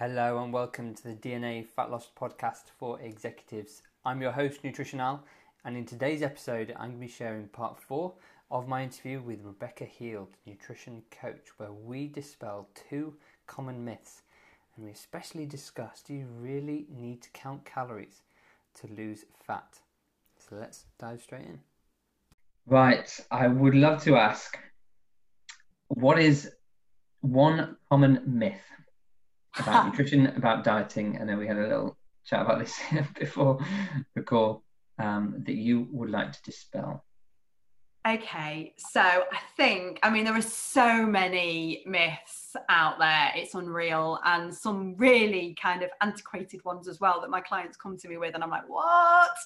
Hello and welcome to the DNA Fat Loss Podcast for Executives. I'm your host, Nutritional, and in today's episode, I'm going to be sharing part four of my interview with Rebecca Heald, nutrition coach, where we dispel two common myths and we especially discuss do you really need to count calories to lose fat? So let's dive straight in. Right, I would love to ask what is one common myth about nutrition, about dieting? I know we had a little chat about this before the call um, that you would like to dispel. Okay, so I think, I mean, there are so many myths out there, it's unreal, and some really kind of antiquated ones as well that my clients come to me with, and I'm like, what?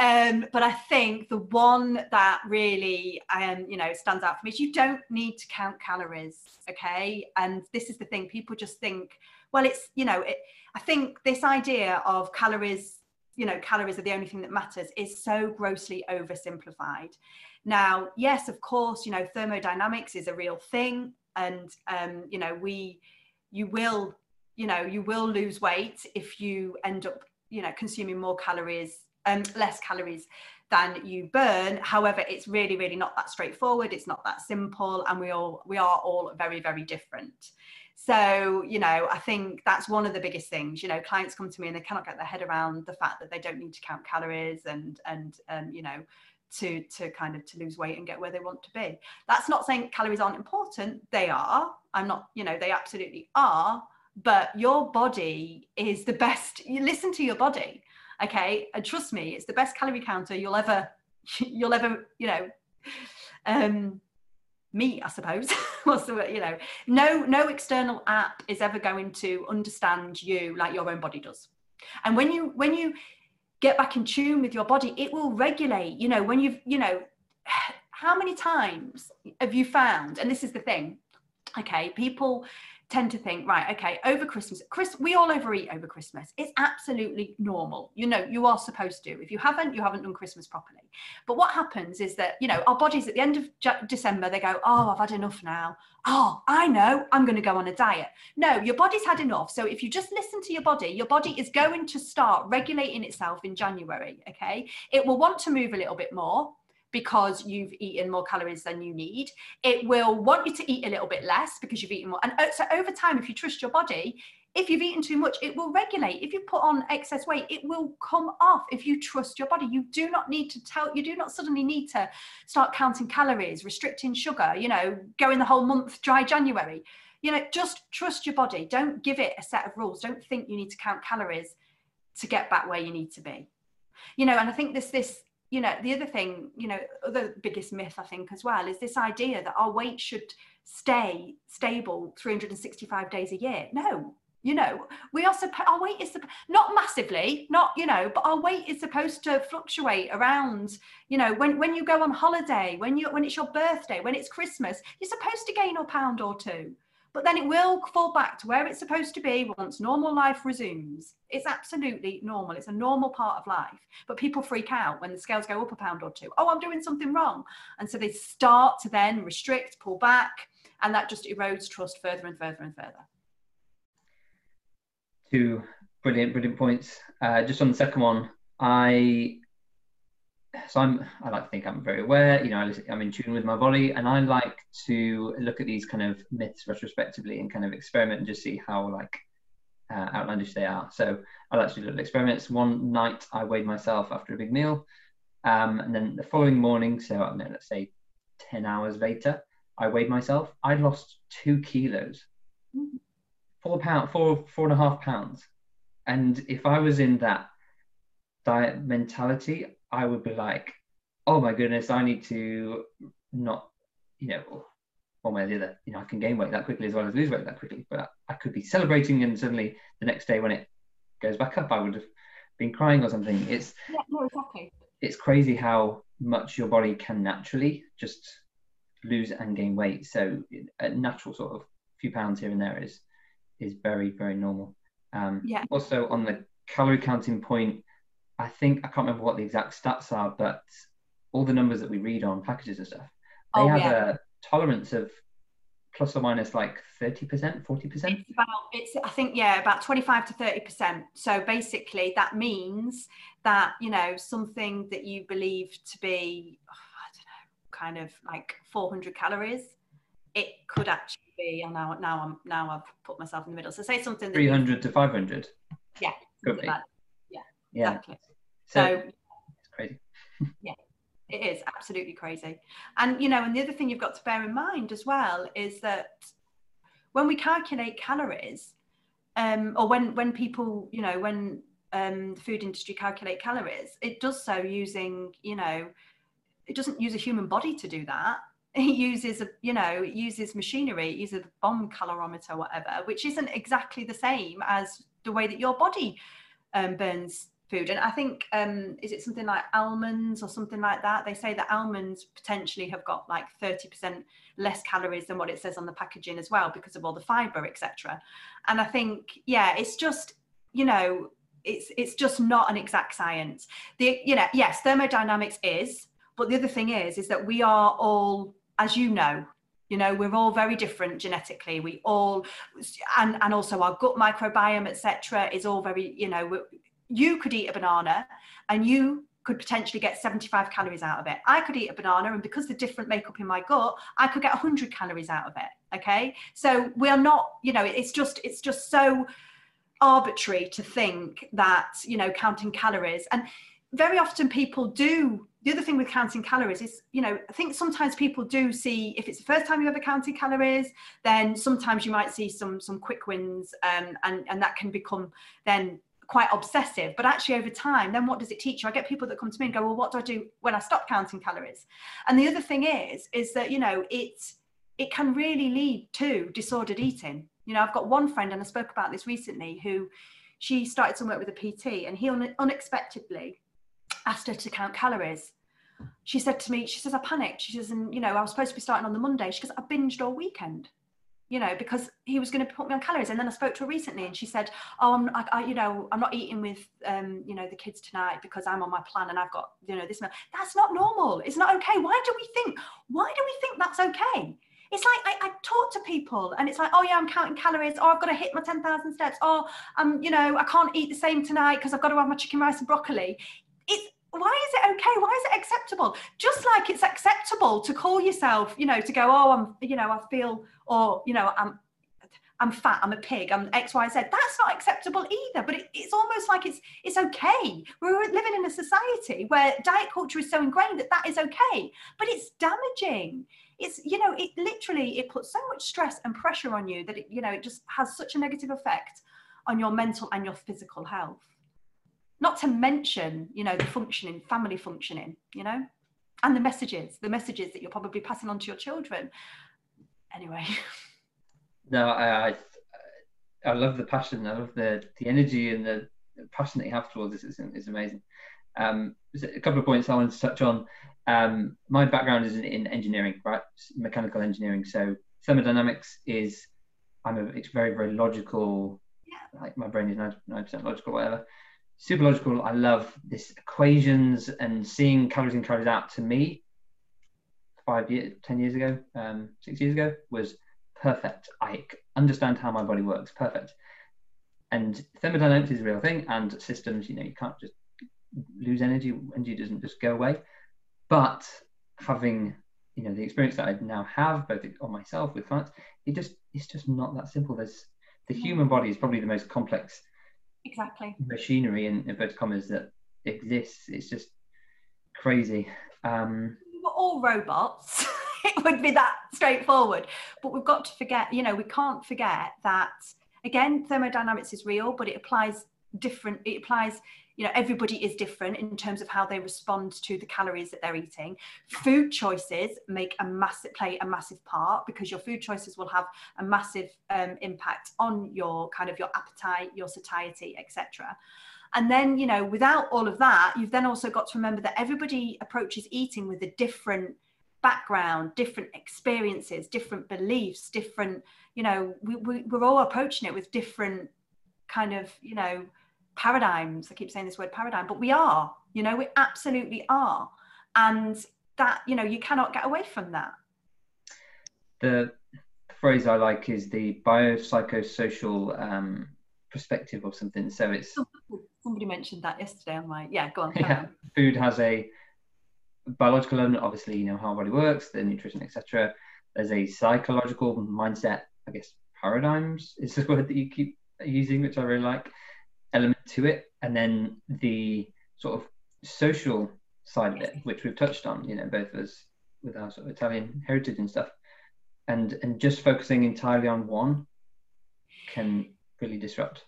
Um, but I think the one that really, um, you know, stands out for me is you don't need to count calories, okay? And this is the thing, people just think, well, it's, you know, it, I think this idea of calories, you know, calories are the only thing that matters is so grossly oversimplified now, yes, of course, you know, thermodynamics is a real thing. And, um, you know, we, you will, you know, you will lose weight if you end up, you know, consuming more calories, um, less calories than you burn. However, it's really, really not that straightforward. It's not that simple. And we all, we are all very, very different. So, you know, I think that's one of the biggest things. You know, clients come to me and they cannot get their head around the fact that they don't need to count calories and and um, you know, to to kind of to lose weight and get where they want to be that's not saying calories aren't important they are i'm not you know they absolutely are but your body is the best you listen to your body okay and trust me it's the best calorie counter you'll ever you'll ever you know um me i suppose. What's the word you know? No no external app is ever going to understand you like your own body does. And when you when you get back in tune with your body it will regulate you know when you've you know how many times have you found and this is the thing okay people tend to think right okay over christmas chris we all overeat over christmas. It's absolutely normal. You know you are supposed to. If you haven't you haven't done christmas properly. But what happens is that you know our bodies at the end of december they go oh i've had enough now. Oh i know i'm going to go on a diet. No your body's had enough. So if you just listen to your body your body is going to start regulating itself in january okay? It will want to move a little bit more because you've eaten more calories than you need. It will want you to eat a little bit less because you've eaten more. And uh, so over time, if you trust your body, if you've eaten too much, it will regulate. If you put on excess weight, it will come off. If you trust your body, you do not need to tell, you do not suddenly need to start counting calories, restricting sugar, you know, going the whole month dry January. You know, just trust your body. Don't give it a set of rules. Don't think you need to count calories to get back where you need to be. You know, and I think this this you know the other thing you know the biggest myth i think as well is this idea that our weight should stay stable 365 days a year. No you know we are supposed our weight is not massively not you know but our weight is supposed to fluctuate around you know when when you go on holiday when you when it's your birthday when it's christmas you're supposed to gain a pound or two but then it will fall back to where it's supposed to be once normal life resumes. It's absolutely normal. It's a normal part of life. But people freak out when the scales go up a pound or two. Oh, I'm doing something wrong. And so they start to then restrict, pull back, and that just erodes trust further and further and further. Two brilliant, brilliant points. Uh, just on the second one, I so I'm I like to think I'm very aware. You know, I, am in tune with my body, and I like to look at these kind of myths retrospectively and kind of experiment and just see how like uh, outlandish they are. So I like to do little experiments. One night I weighed myself after a big meal, um, and then the following morning, so I mean, let's say ten hours later, I weighed myself. I'd lost two kilos, four pound, four four and a half pounds, and if I was in that diet mentality, I would be like, oh my goodness, I need to not, you know, one way or the other, you know, I can gain weight that quickly as well as lose weight that quickly. But I could be celebrating and suddenly the next day when it goes back up, I would have been crying or something. It's yeah, no, exactly. It's crazy how much your body can naturally just lose and gain weight. So a natural sort of few pounds here and there is is very very normal. Um, yeah. Also on the calorie counting point, I think I can't remember what the exact stats are, but all the numbers that we read on packages and stuff, they oh, have yeah. a tolerance of plus or minus like 30%, 40%? It's about, it's, I think, yeah, about 25 to 30%. So basically, that means that, you know, something that you believe to be, oh, I don't know, kind of like 400 calories, it could actually be, and now, now I'm, now I've put myself in the middle. So say something 300 to 500. Yeah. Could be. Like, yeah, Yeah. exactly. So, it's crazy. Yeah, it is absolutely crazy. And, you know, and the other thing you've got to bear in mind as well is that when we calculate calories, um, or when, when people, you know, when um, the food industry calculate calories, it does so using, you know, it doesn't use a human body to do that. It uses, a, you know, it uses machinery, it uses a bomb calorimeter, whatever, which isn't exactly the same as the way that your body um, burns food. And I think, um, is it something like almonds or something like that? They say that almonds potentially have got like 30% less calories than what it says on the packaging as well because of all the fiber, etc. And I think, yeah, it's just, you know, it's it's just not an exact science. The you know, yes, thermodynamics is, but the other thing is, is that we are all, as you know, you know we're all very different genetically we all and and also our gut microbiome etc is all very you know you could eat a banana and you could potentially get 75 calories out of it. I could eat a banana, and because the different makeup in my gut, I could get 100 calories out of it. Okay, so we are not, you know, it's just it's just so arbitrary to think that you know counting calories and very often people do the other thing with counting calories is you know i think sometimes people do see if it's the first time you've ever counted calories then sometimes you might see some some quick wins um, and and that can become then quite obsessive but actually over time then what does it teach you? I get people that come to me and go well what do i do when i stop counting calories? And the other thing is is that you know it it can really lead to disordered eating. You know i've got one friend and i spoke about this recently who she started some work with a pt and he un- unexpectedly asked her to count calories. She said to me she says i panicked. She says and you know i was supposed to be starting on the monday. She goes i binged all weekend you know, because he was going to put me on calories. And then I spoke to her recently, and she said, "Oh, I'm, I, I, you know, I'm not eating with, um, you know, the kids tonight because I'm on my plan and I've got, you know, this. meal. That's not normal. It's not okay. Why do we think? Why do we think that's okay? It's like I, I talk to people, and it's like, oh yeah, I'm counting calories. Oh, I've got to hit my ten thousand steps. Oh, um, you know, I can't eat the same tonight because I've got to have my chicken rice and broccoli. It's why is it okay? Why is it acceptable? Just like it's acceptable to call yourself, you know, to go, oh, I'm, you know, I feel, or you know, I'm, I'm fat, I'm a pig, I'm X, Y, Z. That's not acceptable either. But it, it's almost like it's it's okay. We're living in a society where diet culture is so ingrained that that is okay, but it's damaging. It's you know, it literally it puts so much stress and pressure on you that it you know it just has such a negative effect on your mental and your physical health not to mention you know the functioning family functioning you know and the messages the messages that you're probably passing on to your children anyway No, I, I I love the passion. I love the the energy and the passion that you have towards this. is is amazing. Um, a couple of points I wanted to touch on. Um, my background is in, in engineering, right? Mechanical engineering. So thermodynamics is I'm a it's very very logical. Yeah. Like my brain is ninety percent logical, whatever. Super logical. I love this equations and seeing calories in calories out. To me, five years, ten years ago, um, six years ago was perfect. I understand how my body works. Perfect. And thermodynamics is a real thing, and systems, you know, you can't just lose energy. Energy doesn't just go away. But having, you know, the experience that I now have, both on myself with clients, it just it's just not that simple. There's the human body is probably the most complex exactly machinery in inverted commas that exists. It's just crazy. Um, we're all robots it would be that straightforward but we've got to forget you know we can't forget that again thermodynamics is real but it applies different it applies you know everybody is different in terms of how they respond to the calories that they're eating. Food choices make a massive play a massive part because your food choices will have a massive um, impact on your kind of your appetite your satiety etc and then you know without all of that you've then also got to remember that everybody approaches eating with a different background different experiences different beliefs different you know we, we, we're all approaching it with different kind of you know paradigms i keep saying this word paradigm but we are you know we absolutely are and that you know you cannot get away from that the phrase I like is the biopsychosocial um, perspective or something. So it's somebody mentioned that yesterday. I'm like, yeah, go on. Yeah, on. food has a biological element, obviously, you know how our body works, the nutrition, etc. There's a psychological mindset, I guess, paradigms is the word that you keep using, which I really like, element to it, and then the sort of social side of it, which we've touched on, you know, both of us with our sort of Italian heritage and stuff, and and just focusing entirely on one can really disrupt.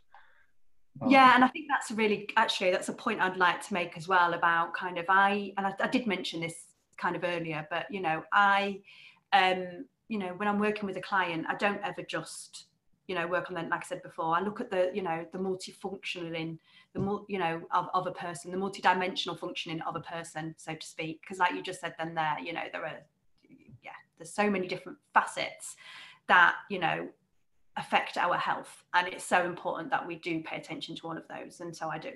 Yeah, and I think that's a really actually that's a point I'd like to make as well about kind of I and I, I did mention this kind of earlier, but you know I, um, you know when I'm working with a client, I don't ever just you know work on them like I said before. I look at the you know the multifunctional in the you know of, of a person, the multidimensional functioning of a person, so to speak. Because like you just said, then there you know there are yeah there's so many different facets that you know affect our health and it's so important that we do pay attention to all of those and so i do